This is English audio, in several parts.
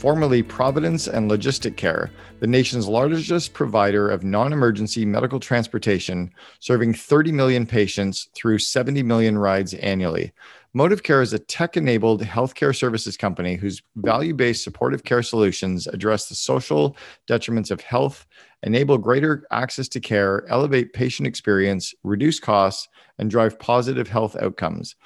formerly Providence and LogistiCare, the nation's largest provider of non emergency medical transportation, serving 30 million patients through 70 million rides annually. ModivCare is a tech enabled healthcare services company whose value based supportive care solutions address the social determinants of health, enable greater access to care, elevate patient experience, reduce costs, and drive positive health outcomes.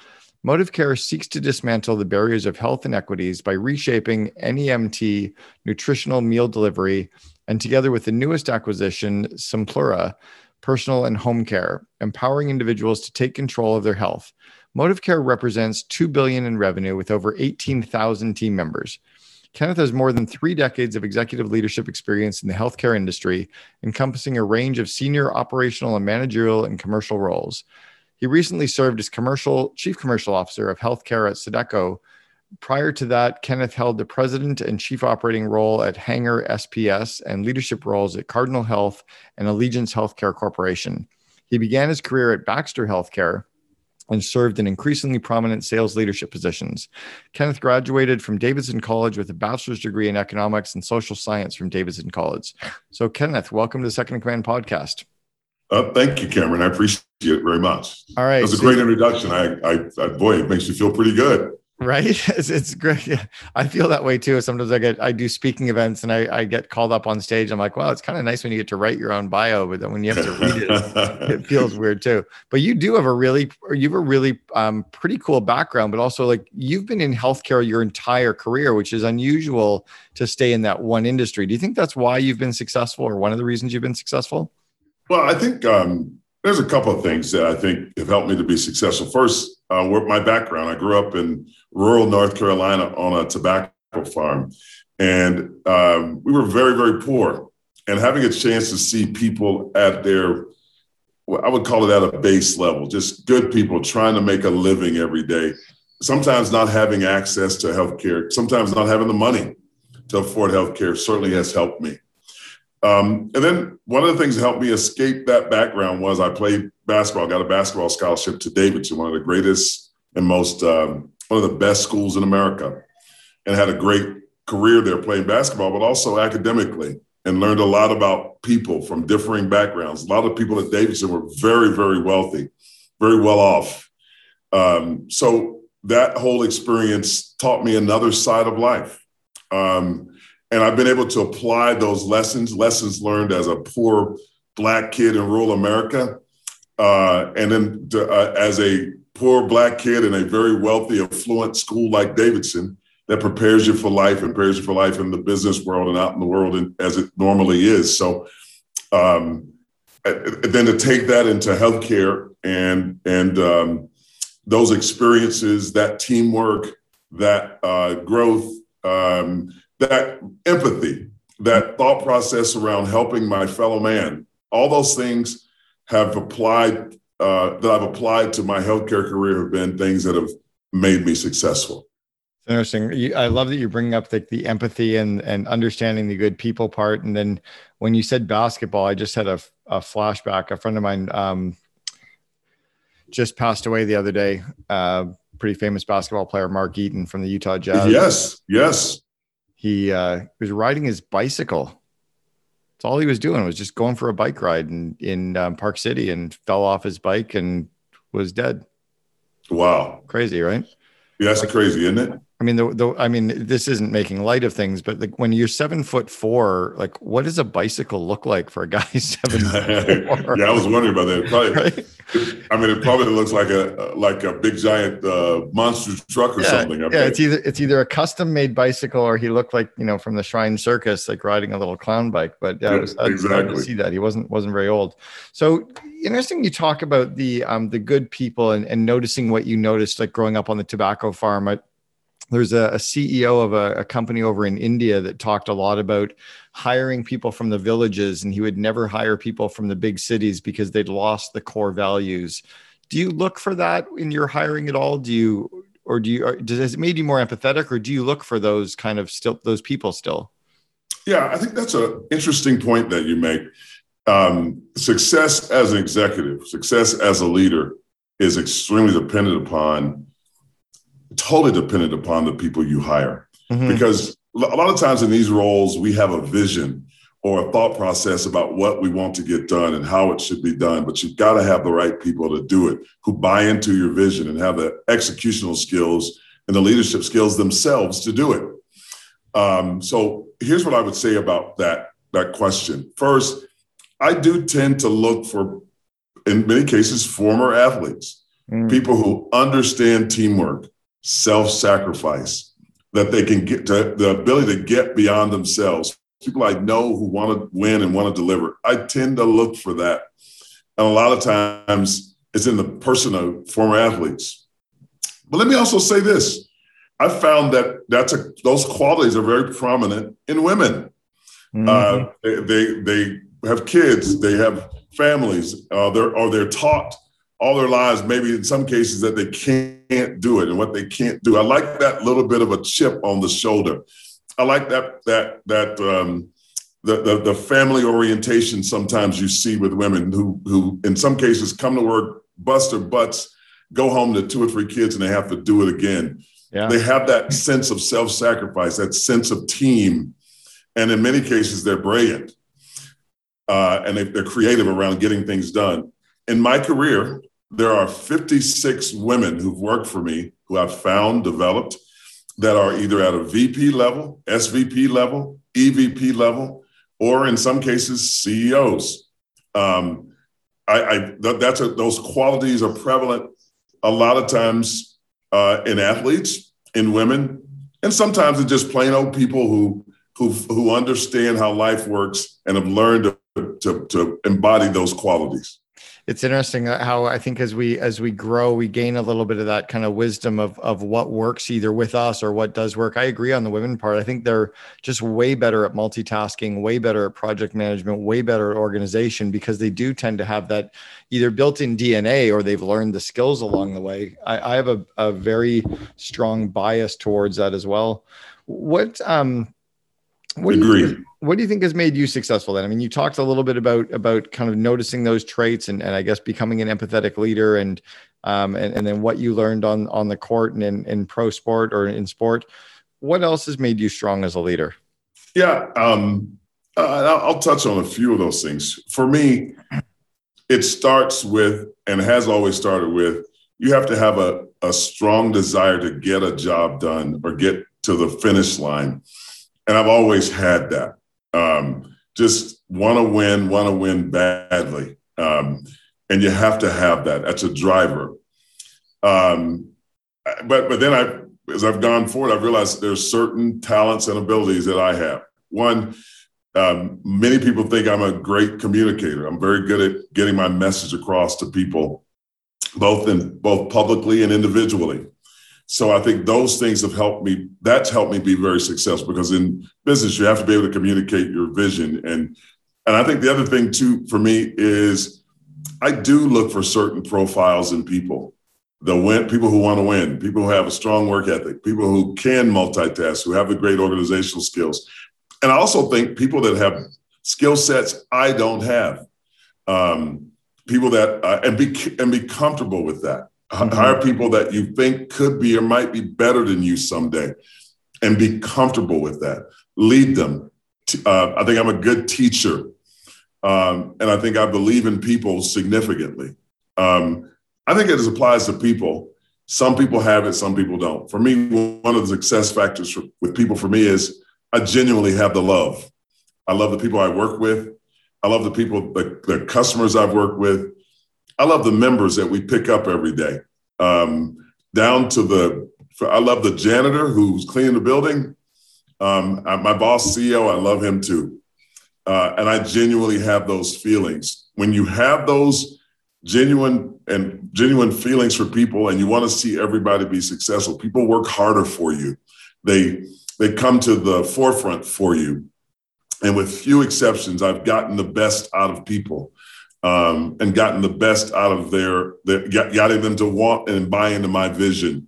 ModivCare seeks to dismantle the barriers of health inequities by reshaping NEMT nutritional meal delivery and together with the newest acquisition, Simplura, personal and home care, empowering individuals to take control of their health. ModivCare represents 2 billion in revenue with over 18,000 team members. Kenneth has more than 3 decades of executive leadership experience in the healthcare industry, encompassing a range of senior operational and managerial and commercial roles. He recently served as commercial chief commercial officer of healthcare at Sodexo. Prior to that, Kenneth held the president and chief operating role at Hanger SPS and leadership roles at Cardinal Health and Allegiance Healthcare Corporation. He began his career at Baxter Healthcare and served in increasingly prominent sales leadership positions. Kenneth graduated from Davidson College with a bachelor's degree in economics and social science from Davidson College. So, Kenneth, welcome to the Second Command podcast. Uh, thank you, Cameron. I appreciate it very much. All right. That was a great introduction. I, I, I, boy, it makes me feel pretty good. Right. It's, it's great. Yeah. I feel that way too. Sometimes I get, I do speaking events and I, I get called up on stage. I'm like, well, it's kind of nice when you get to write your own bio, but then when you have to read it, it feels weird too. But you do have a really, you have a really um, pretty cool background, but also like you've been in healthcare your entire career, which is unusual to stay in that one industry. Do you think that's why you've been successful or one of the reasons you've been successful? Well, I think um, there's a couple of things that I think have helped me to be successful. First, uh, my background. I grew up in rural North Carolina on a tobacco farm, and um, we were very, very poor. And having a chance to see people at their, I would call it at a base level, just good people trying to make a living every day. Sometimes not having access to healthcare, sometimes not having the money to afford healthcare certainly has helped me. Um, and then one of the things that helped me escape that background was I played basketball, got a basketball scholarship to Davidson, one of the greatest and most, um, one of the best schools in America, and had a great career there playing basketball, but also academically, and learned a lot about people from differing backgrounds. A lot of people at Davidson were very, very wealthy, very well off. Um, so that whole experience taught me another side of life. Um, and I've been able to apply those lessons, lessons learned as a poor black kid in rural America, uh, and then to, uh, as a poor black kid in a very wealthy, affluent school like Davidson that prepares you for life and prepares you for life in the business world and out in the world as it normally is. So, um, then to take that into healthcare and and um, those experiences, that teamwork, that uh, growth. Um, that empathy, that thought process around helping my fellow man, all those things have applied uh, that I've applied to my healthcare career have been things that have made me successful. Interesting. I love that you bring up the, the empathy and and understanding the good people part. And then when you said basketball, I just had a, a flashback. A friend of mine um, just passed away the other day. Uh, pretty famous basketball player, Mark Eaton from the Utah Jazz. Yes, yes he uh, was riding his bicycle. That's all he was doing was just going for a bike ride in in um, Park City and fell off his bike and was dead. Wow, crazy, right? Yeah, that's crazy, isn't it? I mean, the, the I mean, this isn't making light of things, but like when you're seven foot four, like what does a bicycle look like for a guy seven? yeah, I was wondering about that. Probably, right? I mean, it probably looks like a like a big giant uh, monster truck or yeah, something. I yeah, bet. it's either it's either a custom made bicycle or he looked like you know from the Shrine Circus, like riding a little clown bike. But yeah, yeah was, exactly. to see that he wasn't wasn't very old. So interesting. You talk about the um the good people and, and noticing what you noticed, like growing up on the tobacco farm. I, there's a, a CEO of a, a, company over in India that talked a lot about hiring people from the villages, and he would never hire people from the big cities because they'd lost the core values. Do you look for that in your hiring at all? Do you, or do you, or does it made you more empathetic, or do you look for those kind of still those people still? Yeah, I think that's an interesting point that you make. Um, success as an executive, success as a leader, is extremely dependent upon totally dependent upon the people you hire. Mm-hmm. Because a lot of times in these roles, we have a vision or a thought process about what we want to get done and how it should be done. But you've got to have the right people to do it who buy into your vision and have the executional skills and the leadership skills themselves to do it. Um, so here's what I would say about that, that question. First, I do tend to look for, in many cases, former athletes, mm. people who understand teamwork, self sacrifice, that they can get to the ability to get beyond themselves. People I know who want to win and want to deliver. I tend to look for that. And a lot of times it's in the person of former athletes. But let me also say this I found that that's a, those qualities are very prominent in women. Mm-hmm. Uh, they, they, they have kids, they have families, uh, they're, or they're taught all their lives, maybe in some cases that they can't do it and what they can't do. I like that little bit of a chip on the shoulder. I like that that that um, the, the, the family orientation sometimes you see with women who who in some cases come to work, bust their butts, go home to two or three kids, and they have to do it again. Yeah. They have that sense of self-sacrifice, that sense of team, and in many cases they're brilliant uh, and they, they're creative around getting things done in my career, there are 56 women who've worked for me who I've found, developed, that are either at a VP level, SVP level, EVP level, or in some cases, CEOs. Um, I, I that's a, those qualities are prevalent a lot of times uh, in athletes, in women, and sometimes it's just plain old people who who who understand how life works and have learned to, to, to embody those qualities it's interesting how I think as we as we grow, we gain a little bit of that kind of wisdom of of what works either with us or what does work. I agree on the women part. I think they're just way better at multitasking, way better at project management, way better at organization because they do tend to have that either built-in DNA or they've learned the skills along the way. I, I have a, a very strong bias towards that as well. What um what. Do you, what do you think has made you successful then? I mean, you talked a little bit about about kind of noticing those traits and, and I guess becoming an empathetic leader and um and, and then what you learned on on the court and in, in pro sport or in sport. What else has made you strong as a leader? Yeah, um, uh, I'll touch on a few of those things. For me, it starts with and has always started with you have to have a, a strong desire to get a job done or get to the finish line and I've always had that. Um, just want to win, want to win badly, um, and you have to have that. That's a driver. Um, but but then I, as I've gone forward, I've realized there's certain talents and abilities that I have. One, um, many people think I'm a great communicator. I'm very good at getting my message across to people, both in both publicly and individually. So I think those things have helped me. That's helped me be very successful because in business you have to be able to communicate your vision and and I think the other thing too for me is I do look for certain profiles in people. The win people who want to win, people who have a strong work ethic, people who can multitask, who have the great organizational skills. And I also think people that have skill sets I don't have. Um, people that uh, and be and be comfortable with that Mm-hmm. Hire people that you think could be or might be better than you someday and be comfortable with that. Lead them. Uh, I think I'm a good teacher. Um, and I think I believe in people significantly. Um, I think it applies to people. Some people have it, some people don't. For me, one of the success factors for, with people for me is I genuinely have the love. I love the people I work with. I love the people, the, the customers I've worked with. I love the members that we pick up every day, um, down to the. I love the janitor who's cleaning the building. Um, my boss, CEO, I love him too, uh, and I genuinely have those feelings. When you have those genuine and genuine feelings for people, and you want to see everybody be successful. People work harder for you. They they come to the forefront for you. And with few exceptions, I've gotten the best out of people um, and gotten the best out of their, their getting them to want and buy into my vision.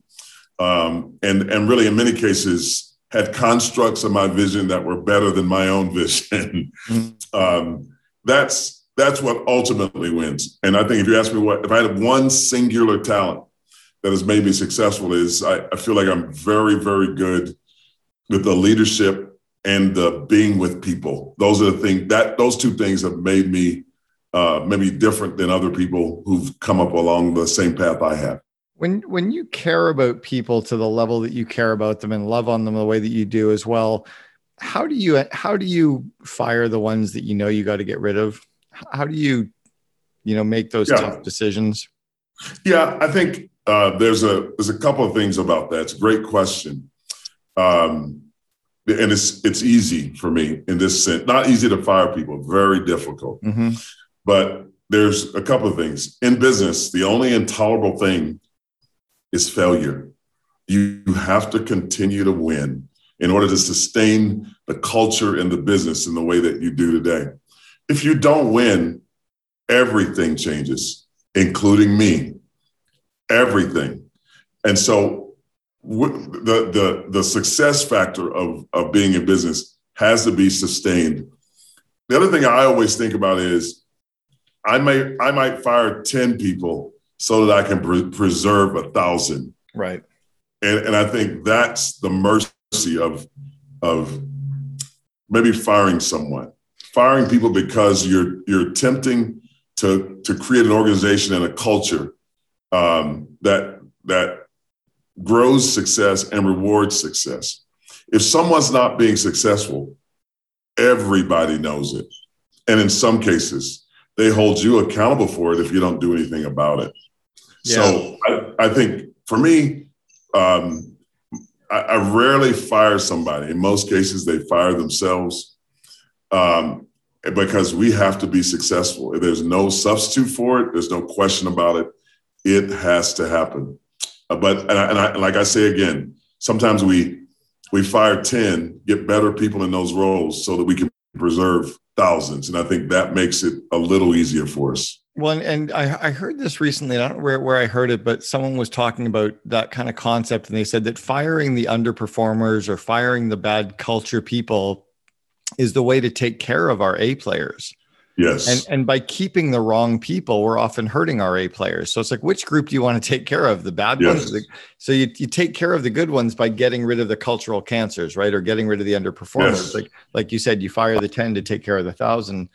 Um, and, and really, in many cases, had constructs of my vision that were better than my own vision. Mm-hmm. um, that's that's what ultimately wins. And I think if you ask me what if I had one singular talent that has made me successful, is I, I feel like I'm very very good with the leadership and the being with people. Those are the things that those two things have made me uh, maybe different than other people who've come up along the same path I have. When when you care about people to the level that you care about them and love on them the way that you do as well, how do you how do you fire the ones that you know you got to get rid of? How do you you know make those yeah. tough decisions? Yeah, I think uh, there's a there's a couple of things about that. It's a great question. Um, and it's it's easy for me in this sense. Not easy to fire people, very difficult. Mm-hmm. But there's a couple of things in business. The only intolerable thing is failure. You have to continue to win in order to sustain the culture and the business in the way that you do today. If you don't win, everything changes, including me. Everything. And so the the the success factor of of being in business has to be sustained. The other thing I always think about is I may I might fire 10 people so that I can pre- preserve a thousand. Right. And and I think that's the mercy of of maybe firing someone. Firing people because you're you're attempting to to create an organization and a culture um, that that grows success and rewards success. If someone's not being successful, everybody knows it. And in some cases, they hold you accountable for it if you don't do anything about it. Yeah. So I, I, think for me, um, I, I, rarely fire somebody. In most cases, they fire themselves um, because we have to be successful. There's no substitute for it. There's no question about it. It has to happen. Uh, but and, I, and I, like I say again, sometimes we we fire ten, get better people in those roles so that we can preserve thousands, and I think that makes it a little easier for us. Well, and I, I heard this recently. I don't know where, where I heard it, but someone was talking about that kind of concept, and they said that firing the underperformers or firing the bad culture people is the way to take care of our A players. Yes. And and by keeping the wrong people, we're often hurting our A players. So it's like, which group do you want to take care of? The bad yes. ones? so you, you take care of the good ones by getting rid of the cultural cancers, right? Or getting rid of the underperformers. Yes. Like like you said, you fire the 10 to take care of the thousand.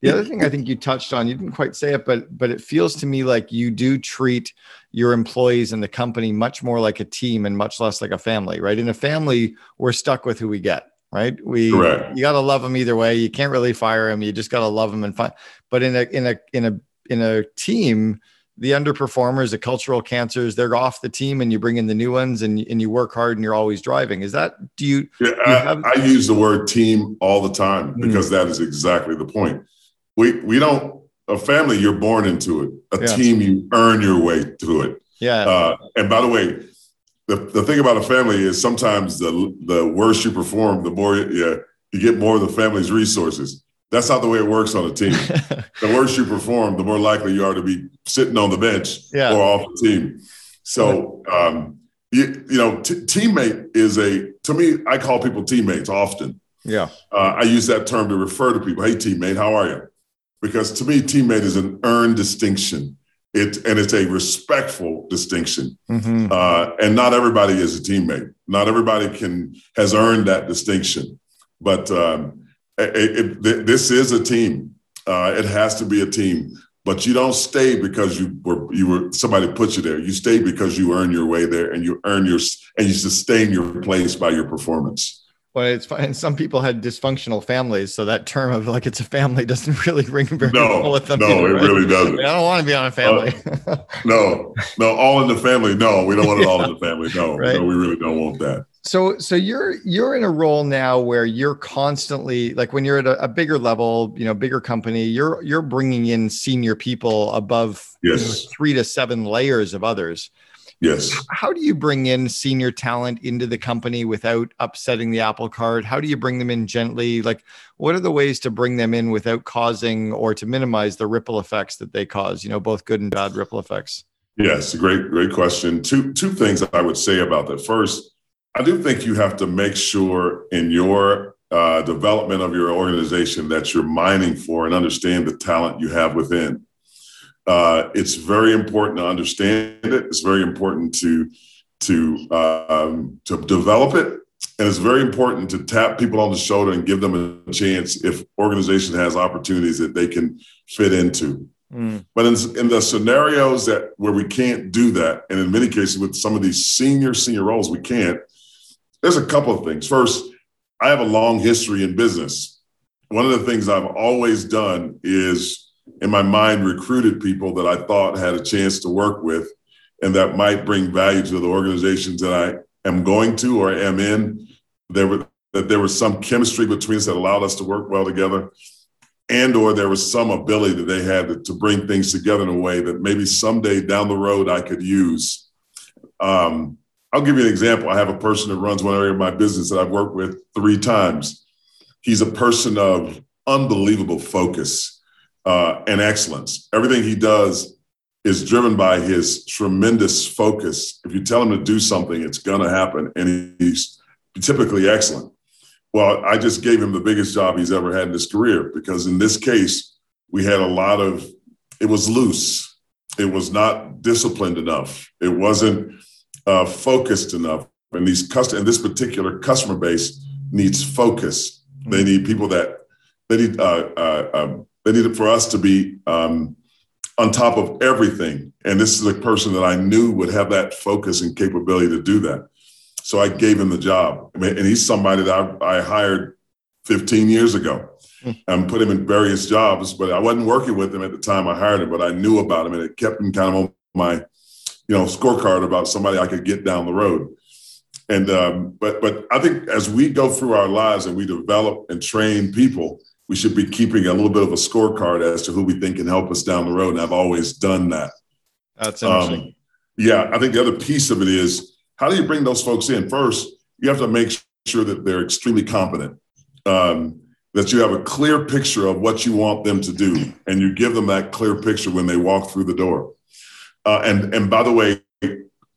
The other thing I think you touched on, you didn't quite say it, but but it feels to me like you do treat your employees and the company much more like a team and much less like a family, right? In a family, we're stuck with who we get right? We Correct. you got to love them either way. You can't really fire them. You just got to love them and find. But in a in a in a in a team, the underperformers, the cultural cancers, they're off the team, and you bring in the new ones, and and you work hard, and you're always driving. Is that do you? Yeah, do you I, have- I, use the word team all the time hmm. because mm. that is exactly the point. We we don't a family you're born into it. A yeah. team you earn your way through it. Yeah. Uh, and by the way, the, the thing about a family is sometimes the the worse you perform, the more yeah, you get more of the family's resources. That's not the way it works on a team. the worse you perform, the more likely you are to be sitting on the bench yeah. or off the team. So, um, you, you know, t- teammate is a to me. I call people teammates often. Yeah, uh, I use that term to refer to people. Hey, teammate, how are you? Because to me, teammate is an earned distinction. It and it's a respectful distinction. Mm-hmm. Uh, and not everybody is a teammate. Not everybody can has earned that distinction. But um, it, it, this is a team. Uh, it has to be a team. But you don't stay because you were you were somebody put you there. You stay because you earn your way there, and you earn your and you sustain your place by your performance. Well, it's fine. Some people had dysfunctional families, so that term of like it's a family doesn't really ring very no, well with them. No, either, it right? really doesn't. I don't want to be on a family. Uh, no, no, all in the family. No, we don't want it all in the family. No, right? no, we really don't want that. So, so you're you're in a role now where you're constantly like when you're at a, a bigger level, you know, bigger company, you're you're bringing in senior people above yes. you know, three to seven layers of others. Yes. How do you bring in senior talent into the company without upsetting the apple cart? How do you bring them in gently? Like, what are the ways to bring them in without causing or to minimize the ripple effects that they cause? You know, both good and bad ripple effects. Yes, great, great question. Two two things I would say about that. First, I do think you have to make sure in your uh, development of your organization that you're mining for and understand the talent you have within. Uh, it's very important to understand it. It's very important to to um, to develop it, and it's very important to tap people on the shoulder and give them a chance if organization has opportunities that they can fit into. Mm. But in, in the scenarios that where we can't do that, and in many cases with some of these senior senior roles, we can't. There's a couple of things. First, I have a long history in business. One of the things I've always done is in my mind recruited people that I thought had a chance to work with and that might bring value to the organizations that I am going to or am in. There were that there was some chemistry between us that allowed us to work well together and or there was some ability that they had to, to bring things together in a way that maybe someday down the road I could use. Um, I'll give you an example. I have a person that runs one area of my business that I've worked with three times. He's a person of unbelievable focus uh, and excellence. Everything he does is driven by his tremendous focus. If you tell him to do something, it's going to happen. And he's typically excellent. Well, I just gave him the biggest job he's ever had in his career because in this case, we had a lot of, it was loose. It was not disciplined enough. It wasn't uh, focused enough. And these custom, and this particular customer base needs focus. They mm-hmm. need people that they need uh, uh, um, they needed for us to be um, on top of everything. And this is a person that I knew would have that focus and capability to do that. So I gave him the job. I mean, and he's somebody that I, I hired 15 years ago hmm. and put him in various jobs, but I wasn't working with him at the time I hired him, but I knew about him and it kept him kind of on my, you know, scorecard about somebody I could get down the road. And um, but but I think as we go through our lives and we develop and train people, we should be keeping a little bit of a scorecard as to who we think can help us down the road. And I've always done that. That's interesting. Um, yeah, I think the other piece of it is how do you bring those folks in? First, you have to make sure that they're extremely competent, um, that you have a clear picture of what you want them to do, and you give them that clear picture when they walk through the door. Uh, and and by the way,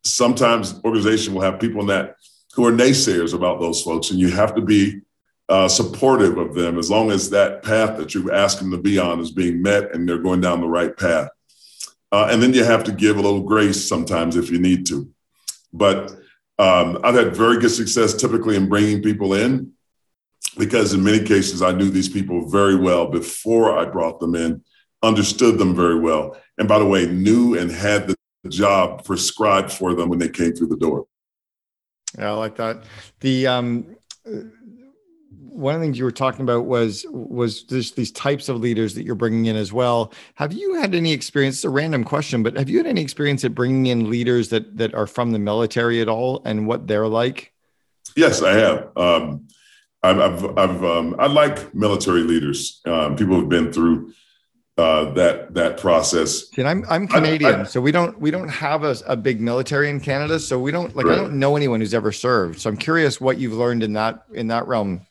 sometimes organization will have people in that who are naysayers about those folks, and you have to be uh, supportive of them as long as that path that you ask them to be on is being met and they're going down the right path. Uh, and then you have to give a little grace sometimes if you need to. But um, I've had very good success typically in bringing people in because in many cases I knew these people very well before I brought them in, understood them very well. And by the way, knew and had the job prescribed for them when they came through the door. Yeah, I like that. The um, one of the things you were talking about was was just these types of leaders that you're bringing in as well. Have you had any experience? It's a random question, but have you had any experience at bringing in leaders that that are from the military at all, and what they're like? Yes, I have. Um, I've, I've, I've um, I like military leaders. Um, people have been through uh, that that process. And I'm I'm Canadian, I, I, so we don't we don't have a, a, big military in Canada, so we don't like right. I don't know anyone who's ever served. So I'm curious what you've learned in that in that realm.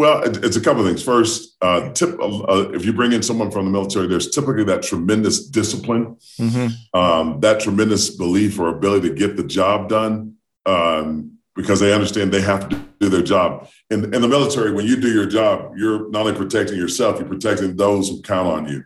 Well, it's a couple of things. First, uh, tip, uh, if you bring in someone from the military, there's typically that tremendous discipline, mm-hmm. um, that tremendous belief or ability to get the job done um, because they understand they have to do their job. In, in the military, when you do your job, you're not only protecting yourself, you're protecting those who count on you.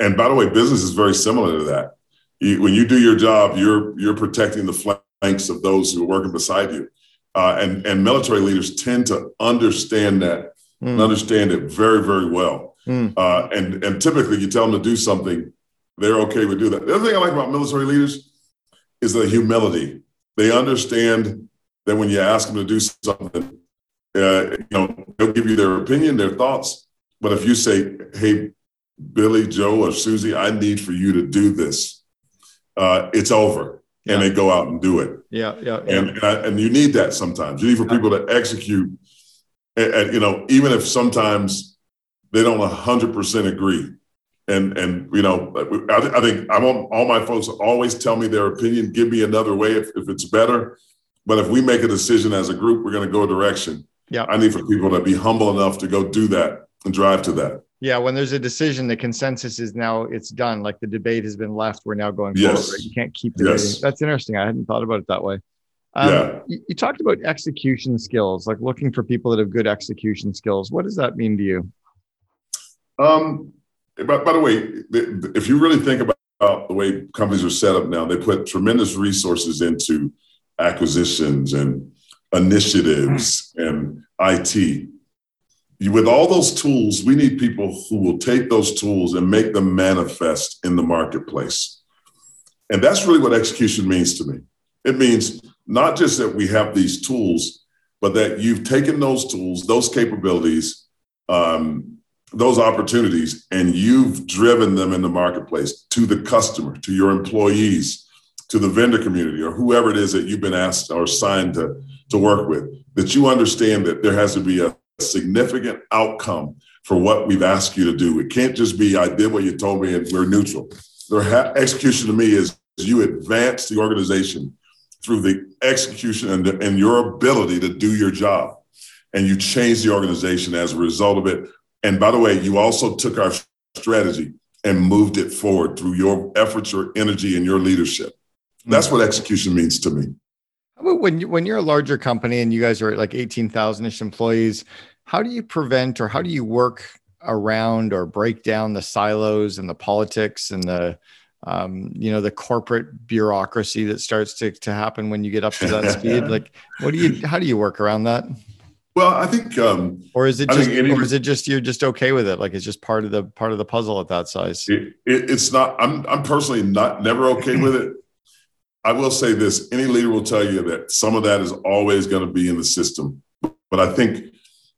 And by the way, business is very similar to that. You, when you do your job, you're you're protecting the flanks of those who are working beside you. Uh, and, and military leaders tend to understand that mm. and understand it very, very well. Mm. Uh, and, and typically, you tell them to do something, they're okay with doing that. The other thing I like about military leaders is the humility. They understand that when you ask them to do something, uh, you know, they'll give you their opinion, their thoughts. But if you say, "Hey, Billy, Joe, or Susie, I need for you to do this," uh, it's over. Yeah. and they go out and do it. Yeah, yeah, yeah. And and, I, and, you need that sometimes. You need for people to execute. And, and you know, even if sometimes they don't hundred percent agree, and and you know, I, I think I want all my folks always tell me their opinion. Give me another way if, if it's better. But if we make a decision as a group, we're going to go a direction. Yeah, I need for people to be humble enough to go do that and drive to that. Yeah, when there's a decision, the consensus is now it's done. Like the debate has been left. We're now going yes. forward. Right? You can't keep debating. Yes. That's interesting. I hadn't thought about it that way. Um, yeah. You, you, talked about execution skills, like looking for people that have good execution skills. What does that mean to you? Um, by, by the way, if you really think about the way companies are set up now, they put tremendous resources into acquisitions and initiatives and IT with all those tools, we need people who will take those tools and make them manifest in the marketplace. And that's really what execution means to me. It means not just that we have these tools, but that you've taken those tools, those capabilities, um, those opportunities, and you've driven them in the marketplace to the customer, to your employees, to the vendor community, or whoever it is that you've been asked or assigned to, to work with, that you understand that there has to be a significant outcome for what we've asked you to do. It can't just be, I did what you told me and we're neutral. The ha- execution to me is you advance the organization through the execution and, the, and your ability to do your job. And you change the organization as a result of it. And by the way, you also took our strategy and moved it forward through your efforts, your energy, and your leadership. That's mm. what execution means to me. When you, when you're a larger company and you guys are like 18,000 ish employees, how do you prevent or how do you work around or break down the silos and the politics and the um, you know the corporate bureaucracy that starts to, to happen when you get up to that speed? Like what do you how do you work around that? Well i think um or is it just any, or is it just you're just okay with it? Like it's just part of the part of the puzzle at that size. It, it, it's not i'm i'm personally not never okay with it I will say this any leader will tell you that some of that is always going to be in the system. But I think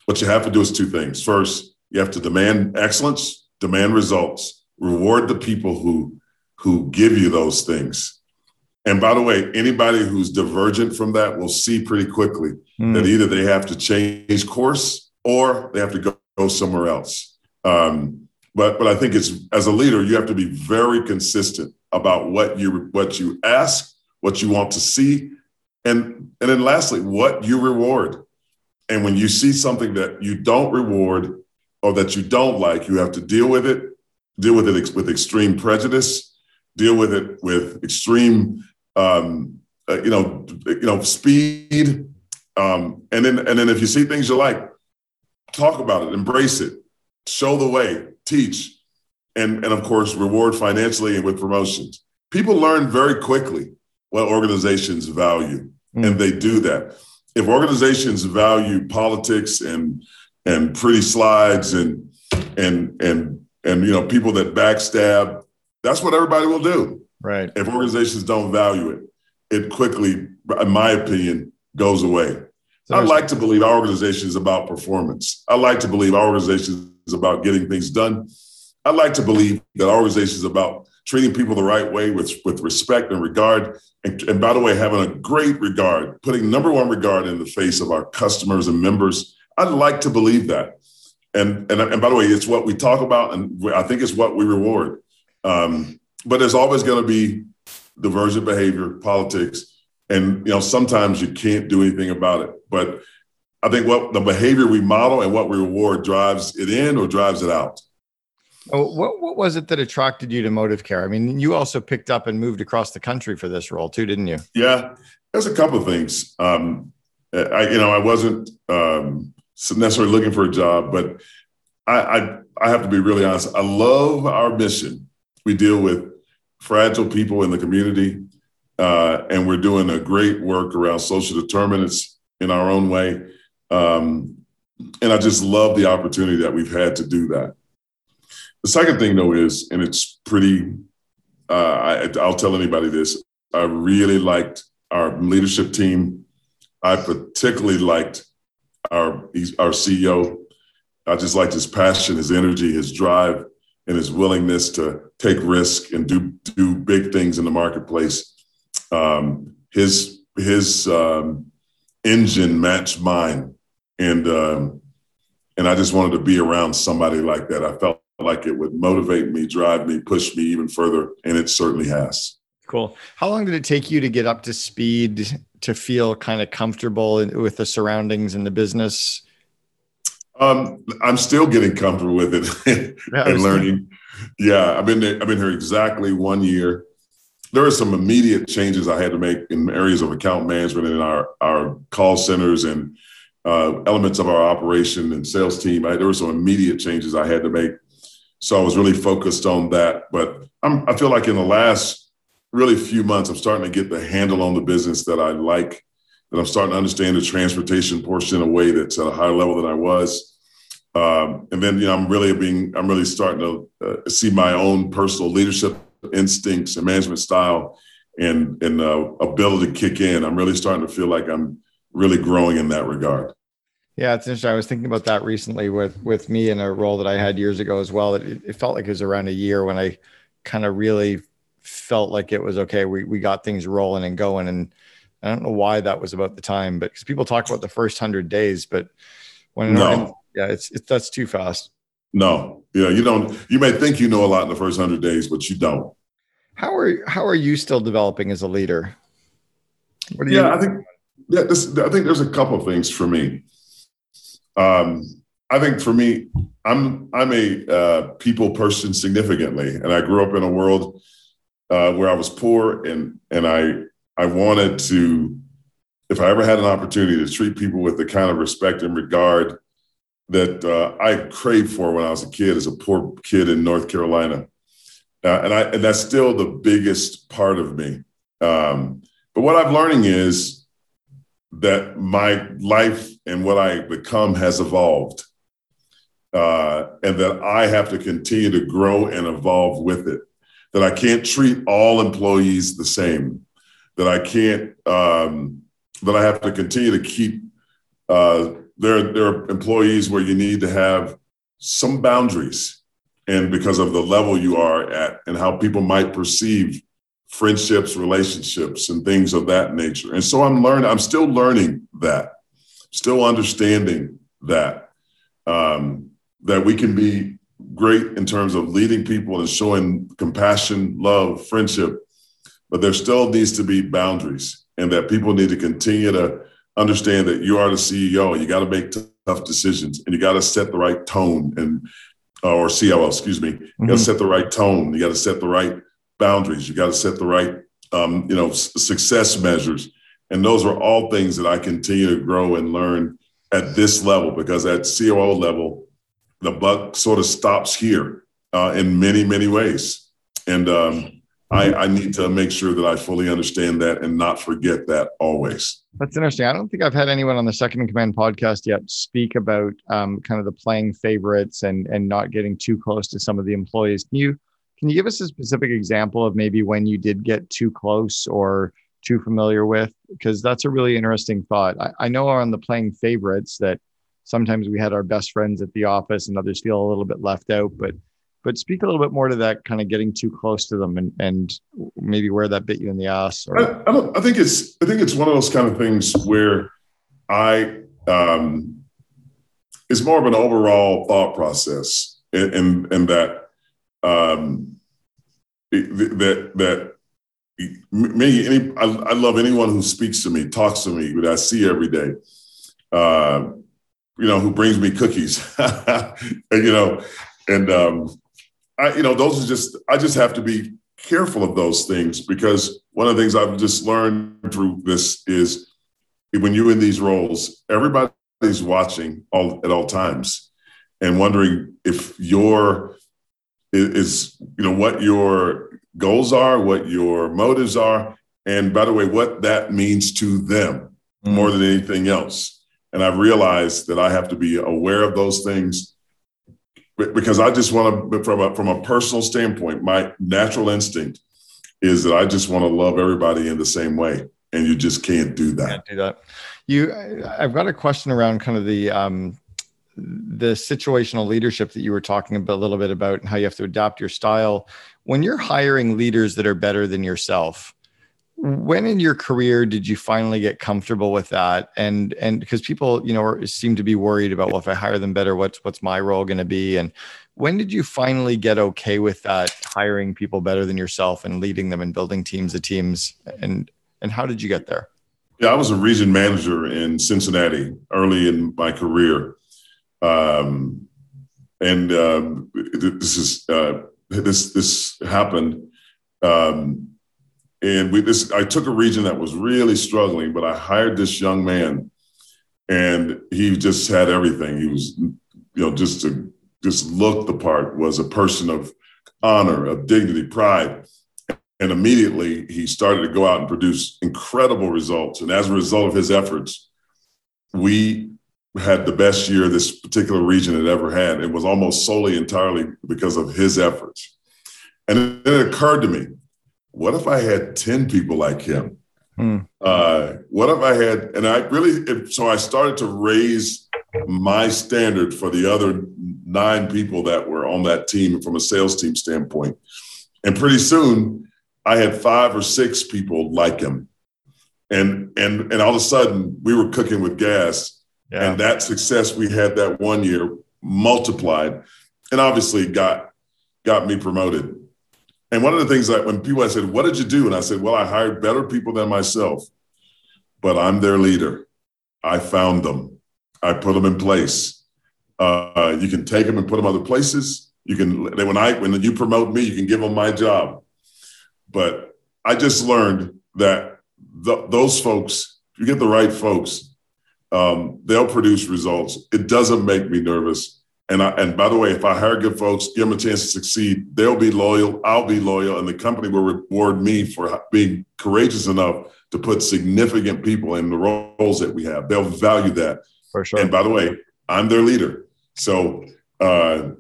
what you have to do is two things. First, you have to demand excellence, demand results, reward the people who, who give you those things. And by the way, anybody who's divergent from that will see pretty quickly mm. that either they have to change course or they have to go, go somewhere else. Um, but but I think it's as a leader, you have to be very consistent about what you what you ask what you want to see, and and then lastly, what you reward. And when you see something that you don't reward or that you don't like, you have to deal with it. Deal with it with extreme prejudice. Deal with it with extreme, um, uh, you know, you know, speed. Um, and then and then if you see things you like, talk about it, embrace it, show the way, teach, and and of course reward financially and with promotions. People learn very quickly what organizations value, mm. and they do that. If organizations value politics and and pretty slides and and and and you know people that backstab, that's what everybody will do. Right. If organizations don't value it, it quickly, in my opinion, goes away. So I like to believe our organization is about performance. I like to believe our organization is about getting things done. I like to believe that our organization is about treating people the right way with, with respect and regard. And, and by the way, having a great regard, putting number one regard in the face of our customers and members. I'd like to believe that. And, and, and by the way, it's what we talk about, and I think it's what we reward. Um, but there's always going to be divergent behavior, politics, and you know sometimes you can't do anything about it. But I think what the behavior we model and what we reward drives it in or drives it out. Oh, what what was it that attracted you to ModivCare? I mean, you also picked up and moved across the country for this role too, didn't you? Yeah, there's a couple of things. Um, I, you know, I wasn't um, necessarily looking for a job, but I, I, I have to be really honest. I love our mission. We deal with fragile people in the community, uh, and we're doing a great work around social determinants in our own way. Um, and I just love the opportunity that we've had to do that. The second thing, though, is, and it's pretty, uh, I, I'll tell anybody this, I really liked our leadership team. I particularly liked our, our CEO. I just liked his passion, his energy, his drive, and his willingness to take risk and do, do big things in the marketplace. Um, his his um, engine matched mine, and um, and I just wanted to be around somebody like that. I felt like it would motivate me, drive me, push me even further, and it certainly has. Cool. How long did it take you to get up to speed to feel kind of comfortable with the surroundings and the business? Um, I'm still getting comfortable with it and learning. Yeah, I've been there, I've been here exactly one year. There are some immediate changes I had to make in areas of account management in our our call centers and uh, elements of our operation and sales team. I, there were some immediate changes I had to make, so I was really focused on that. But I'm, I feel like in the last really few months, I'm starting to get the handle on the business that I like that I'm starting to understand the transportation portion in a way that's at a higher level than I was. Um, and then, you know, I'm really being, I'm really starting to uh, see my own personal leadership instincts and management style and, and uh, ability to kick in. I'm really starting to feel like I'm really growing in that regard. Yeah, it's interesting. I was thinking about that recently with with me in a role that I had years ago as well. It, it felt like it was around a year when I kind of really felt like it was okay. We we got things rolling and going, and I don't know why that was about the time, but because people talk about the first hundred days, but when no. yeah, it's, it's that's too fast. No, yeah, you don't. You may think you know a lot in the first hundred days, but you don't. How are how are you still developing as a leader? yeah, you- I think yeah, this, I think there's a couple of things for me. Um, I think for me, I'm I'm a uh, people person significantly, and I grew up in a world uh, where I was poor, and and I I wanted to, if I ever had an opportunity to treat people with the kind of respect and regard that uh, I craved for when I was a kid, as a poor kid in North Carolina, uh, and I and that's still the biggest part of me. Um, but what I'm learning is that my life and what I become has evolved, uh, and that I have to continue to grow and evolve with it. That I can't treat all employees the same that I can't um, that I have to continue to keep. Uh, there, there are employees where you need to have some boundaries, and because of the level you are at and how people might perceive friendships, relationships, and things of that nature. And so I'm learning. I'm still learning that, still understanding that um, that we can be great in terms of leading people and showing compassion, love, friendship, but there still needs to be boundaries and that people need to continue to understand that you are the CEO you got to make tough decisions and you got to set the right tone and or COO, excuse me. You mm-hmm. got to set the right tone. You got to set the right boundaries. You got to set the right, um, you know, s- success measures. And those are all things that I continue to grow and learn at this level because at COO level, the buck sort of stops here uh, in many, many ways. And um, I, I need to make sure that I fully understand that and not forget that always. That's interesting. I don't think I've had anyone on the Second in Command podcast yet speak about um, kind of the playing favorites and and not getting too close to some of the employees. Can you can you give us a specific example of maybe when you did get too close or too familiar with? Because that's a really interesting thought. I, I know on the playing favorites that sometimes we had our best friends at the office and others feel a little bit left out, but but speak a little bit more to that kind of getting too close to them and, and maybe where that bit you in the ass or... I, I, I think it's i think it's one of those kind of things where i um, it's more of an overall thought process and and, and that um, that that me any I, I, love anyone who speaks to me talks to me that i see every day. Uh, you know who brings me cookies. You know and um, I, you know, those are just, I just have to be careful of those things because one of the things I've just learned through this is when you're in these roles, everybody's watching all at all times and wondering if your is, you know, what your goals are, what your motives are, and by the way, what that means to them mm. more than anything else. And I've realized that I have to be aware of those things because I just want to, from a, from a personal standpoint, my natural instinct is that I just want to love everybody in the same way, and you just can't do that. Can't do that. You, I've got a question around kind of the um, the situational leadership that you were talking about a little bit about, and how you have to adapt your style. When you're hiring leaders that are better than yourself. when in your career did you finally get comfortable with that? And and because people you know seem to be worried about well if i hire them better what's what's my role going to be? And when did you finally get okay with that hiring people better than yourself and leading them and building teams of teams? And and how did you get there? Yeah i was a region manager in cincinnati early in my career um, and um, this is uh, this this happened um, and we this I took a region that was really struggling, but I hired this young man, and he just had everything. He was, you know, just to just look the part. Was a person of honor, of dignity, pride, and immediately he started to go out and produce incredible results. And as a result of his efforts, we had the best year this particular region had ever had. It was almost solely entirely because of his efforts. And it occurred to me what if I had 10 people like him? Hmm. Uh, what if I had, and I really, so I started to raise my standard for the other nine people that were on that team from a sales team standpoint. And pretty soon I had five or six people like him. And, and, and all of a sudden we were cooking with gas yeah. and that success we had that one year multiplied and obviously got, got me promoted. And one of the things that when people I said, What did you do? And I said, Well, I hired better people than myself, but I'm their leader. I found them, I put them in place. Uh, you can take them and put them other places. You can, when I, when you promote me, you can give them my job. But I just learned that those folks, you get the right folks, um, they'll produce results. It doesn't make me nervous. And I, and by the way, if I hire good folks, give them a chance to succeed, they'll be loyal. I'll be loyal, and the company will reward me for being courageous enough to put significant people in the roles that we have. They'll value that. For sure. And by the way, I'm their leader. So uh,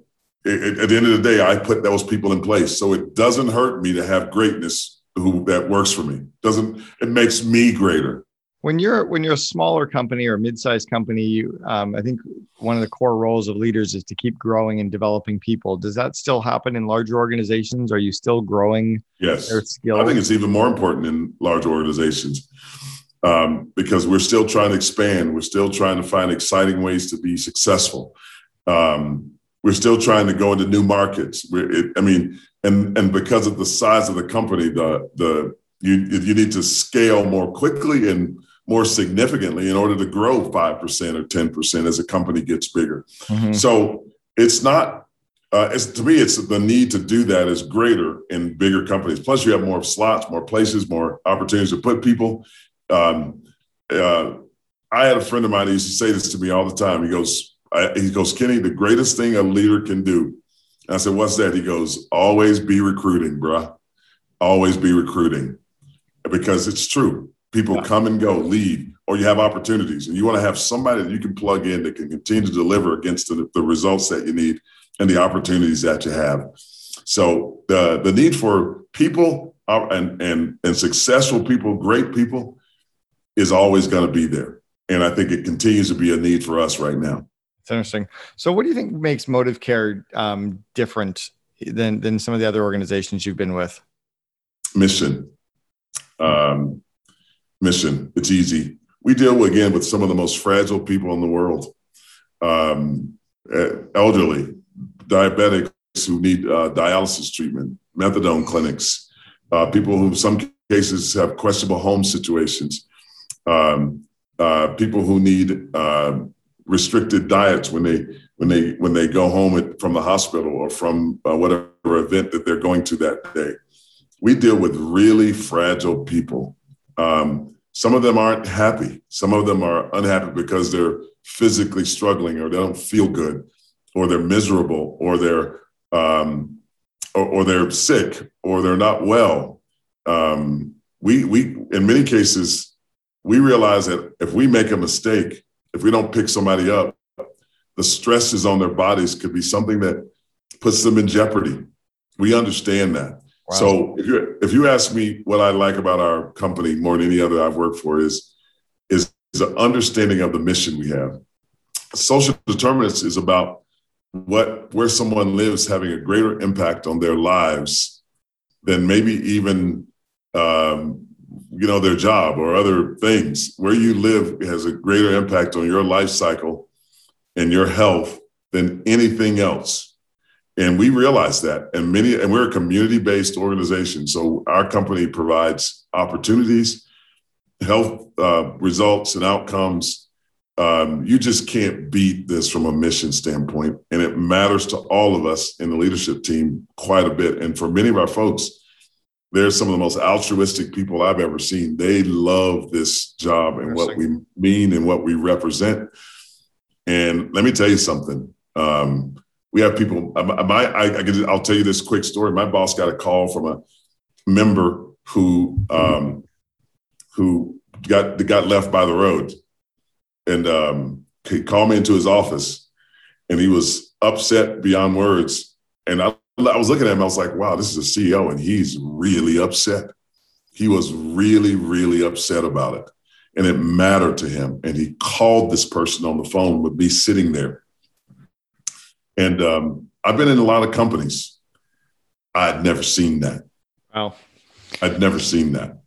it, at the end of the day, I put those people in place. So it doesn't hurt me to have greatness who that works for me. Doesn't it makes me greater when you're when you're a smaller company or a mid-sized company you um, i think one of the core roles of leaders is to keep growing and developing people. Does that still happen in larger organizations? Are you still growing yes. their skills? I think it's even more important in large organizations um, because we're still trying to expand. We're still trying to find exciting ways to be successful. Um, we're still trying to go into new markets. It, i mean and and because of the size of the company the the you you need to scale more quickly and more significantly in order to grow 5% or 10% as a company gets bigger. Mm-hmm. So it's not, uh, it's, to me, it's the need to do that is greater in bigger companies. Plus, you have more slots, more places, more opportunities to put people. Um, uh, I had a friend of mine who used to say this to me all the time. He goes, I, he goes, Kenny, the greatest thing a leader can do. And I said, what's that? He goes, always be recruiting, bruh. Always be recruiting because it's true people come and go, leave, or you have opportunities, and you want to have somebody that you can plug in that can continue to deliver against the, the results that you need and the opportunities that you have. So the the need for people uh, and and and successful people, great people, is always going to be there, and I think it continues to be a need for us right now. It's interesting. So, what do you think makes ModivCare um, different than than some of the other organizations you've been with? Mission. Um, mission. It's easy. We deal again with some of the most fragile people in the world, um, elderly, diabetics who need uh, dialysis treatment, methadone clinics, uh, people who in some cases have questionable home situations, um, uh, people who need um, restricted diets when they when they when they go home from the hospital or from uh, whatever event that they're going to that day. We deal with really fragile people um, some of them aren't happy. Some of them are unhappy because they're physically struggling or they don't feel good or they're miserable or they're um, or, or, they're sick or they're not well. Um, we we in many cases we realize that if we make a mistake, if we don't pick somebody up, the stresses on their bodies could be something that puts them in jeopardy. We understand that. So if you if you ask me what I like about our company more than any other I've worked for is is, is an understanding of the mission we have. Social determinants is about what where someone lives having a greater impact on their lives than maybe even um, you know, their job or other things. Where you live has a greater impact on your life cycle and your health than anything else. And we realize that. And many, and we're a community-based organization. So our company provides opportunities, health uh, results, and outcomes. Um, you just can't beat this from a mission standpoint. And it matters to all of us in the leadership team quite a bit. And for many of our folks, they're some of the most altruistic people I've ever seen. They love this job and what we mean and what we represent. And let me tell you something. Um, we have people. My, I, I, I'll tell you this quick story. My boss got a call from a member who um, who got got left by the road, and um, he called me into his office, and he was upset beyond words. And I I was looking at him, I was like, wow, this is a CEO and he's really upset. He was really, really upset about it. And it mattered to him. And he called this person on the phone with me sitting there. And um, I've been in a lot of companies. I'd never seen that. Wow. I'd never seen that.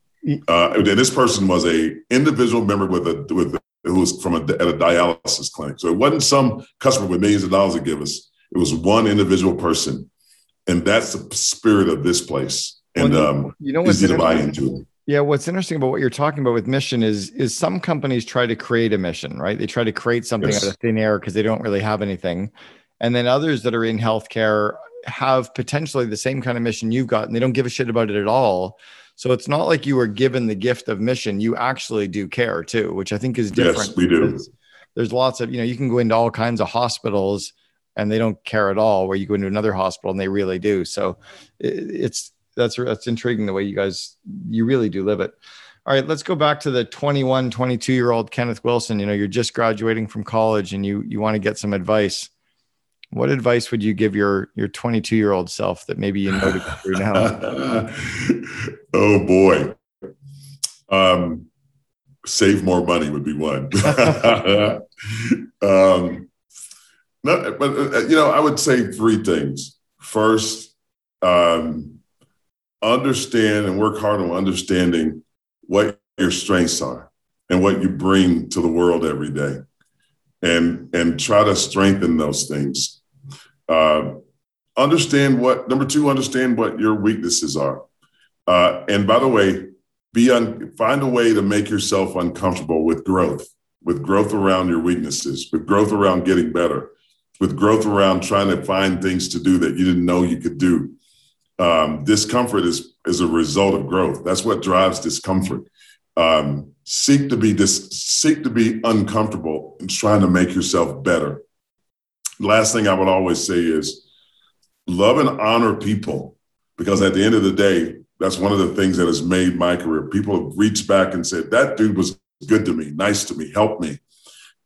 Uh, and this person was a individual member with a with who was from a, at a dialysis clinic. So it wasn't some customer with millions of dollars to give us. It was one individual person and that's the spirit of this place. And well, um, you know what's easy to buy into. Yeah, what's interesting about what you're talking about with mission is is some companies try to create a mission, right? They try to create something yes. out of thin air because they don't really have anything. And then others that are in healthcare have potentially the same kind of mission you've got and they don't give a shit about it at all. So it's not like you were given the gift of mission. You actually do care too, which I think is different. Yes, we do. There's lots of, you know, you can go into all kinds of hospitals and they don't care at all where you go into another hospital and they really do so it's that's that's intriguing the way you guys you really do live it all right let's go back to the 21 22 year old kenneth wilson you know you're just graduating from college and you you want to get some advice what advice would you give your your 22 year old self that maybe you know to go through now oh boy um save more money would be one um no, but uh, you know, I would say three things. First, um, understand and work hard on understanding what your strengths are and what you bring to the world every day, and and try to strengthen those things. Uh, understand what number two. Understand what your weaknesses are, uh, and by the way, be un, find a way to make yourself uncomfortable with growth, with growth around your weaknesses, with growth around getting better with growth around trying to find things to do that you didn't know you could do. Um, discomfort is is a result of growth. That's what drives discomfort. Um, seek to be dis- seek to be uncomfortable and trying to make yourself better. Last thing I would always say is love and honor people because at the end of the day, that's one of the things that has made my career. People have reached back and said that dude was good to me, nice to me, helped me,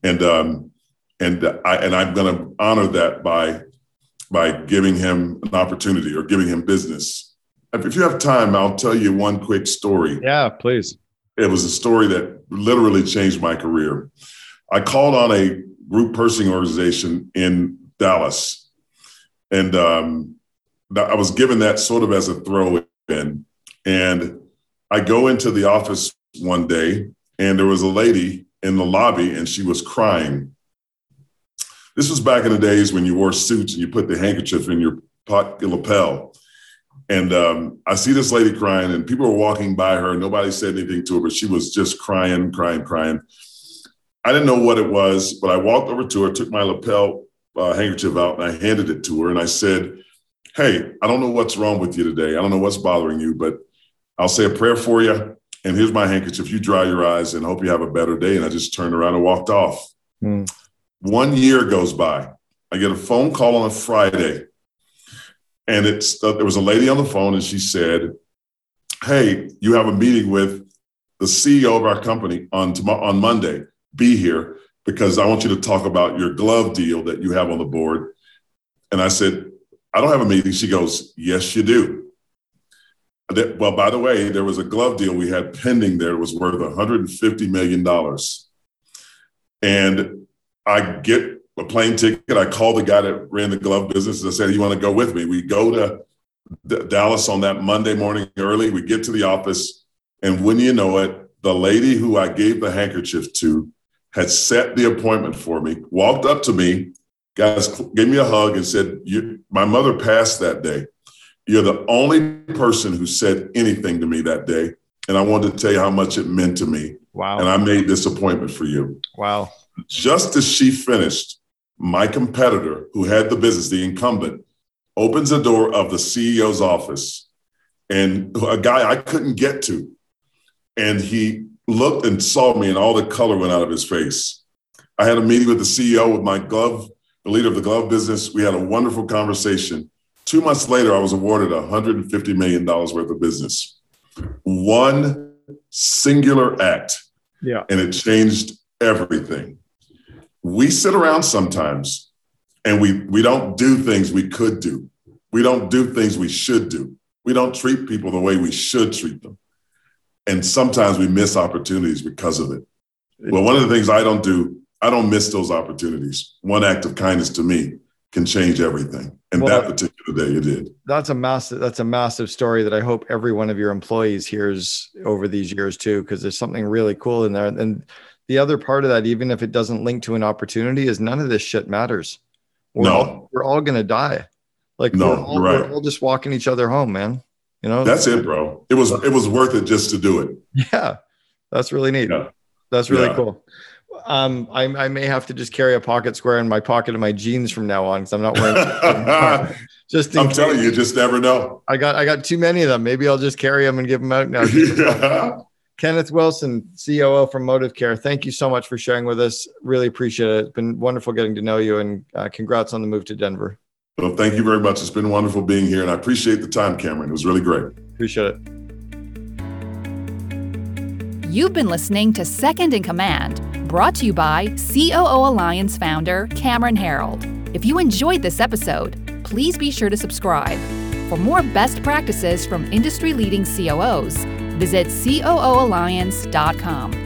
and um, and I and I'm going to honor that by by giving him an opportunity or giving him business. If you have time, I'll tell you one quick story. Yeah, please. It was a story that literally changed my career. I called on a group purchasing organization in Dallas, and um, I was given that sort of as a throw in. And I go into the office one day, and there was a lady in the lobby, and she was crying this was back in the days when you wore suits and you put the handkerchief in your your lapel. And um, I see this lady crying, and people were walking by her. Nobody said anything to her, but she was just crying, crying, crying. I didn't know what it was, but I walked over to her, took my lapel uh, handkerchief out, and I handed it to her. And I said, Hey, I don't know what's wrong with you today. I don't know what's bothering you, but I'll say a prayer for you. And here's my handkerchief. You dry your eyes and hope you have a better day. And I just turned around and walked off. Mm. One year goes by. I get a phone call on a Friday, and it's uh, there was a lady on the phone, and she said, "Hey, you have a meeting with the CEO of our company on tomorrow on Monday. Be here because I want you to talk about your glove deal that you have on the board." And I said, "I don't have a meeting." She goes, "Yes, you do." Well, by the way, there was a glove deal we had pending there. It was worth $150 million. And I get a plane ticket. I call the guy that ran the glove business and I said, You want to go with me? We go to D- Dallas on that Monday morning early. We get to the office, And when you know it, the lady who I gave the handkerchief to had set the appointment for me, walked up to me, guys, gave me a hug and said, My mother passed that day. You're the only person who said anything to me that day. And I wanted to tell you how much it meant to me. Wow. And I made this appointment for you. Wow. Just as she finished, my competitor, who had the business, the incumbent, opens the door of the CEO's office and a guy I couldn't get to. And he looked and saw me, and all the color went out of his face. I had a meeting with the CEO, with my glove, the leader of the glove business. We had a wonderful conversation. Two months later, I was awarded $150 million worth of business. One singular act. Yeah. And it changed everything. We sit around sometimes and we, we don't do things we could do. We don't do things we should do. We don't treat people the way we should treat them. And sometimes we miss opportunities because of it. Well, one of the things I don't do, I don't miss those opportunities. One act of kindness to me can change everything. And well, that particular day it did. That's a massive that's a massive story that I hope every one of your employees hears over these years too, because there's something really cool in there. And the other part of that, even if it doesn't link to an opportunity, is none of this shit matters. We're no. all, we're all gonna die. Like no, we're all, right. we're all just walking each other home, man. You know, that's it, bro. It was it was worth it just to do it. Yeah, that's really neat. Yeah. That's really yeah. cool. Um, I, I, may have to just carry a pocket square in my pocket of my jeans from now on because I'm not wearing. just I'm case. telling you, you just never know. I got I got too many of them. Maybe I'll just carry them and give them out now. yeah. Kenneth Wilson, COO from ModivCare. Thank you so much for sharing with us. Really appreciate it. It's been wonderful getting to know you, and uh, congrats on the move to Denver. Well, thank you very much. It's been wonderful being here, and I appreciate the time, Cameron. It was really great. Appreciate it. You've been listening to Second in Command, brought to you by COO Alliance founder Cameron Herold. If you enjoyed this episode, please be sure to subscribe. For more best practices from industry leading COOs, visit COOalliance.com.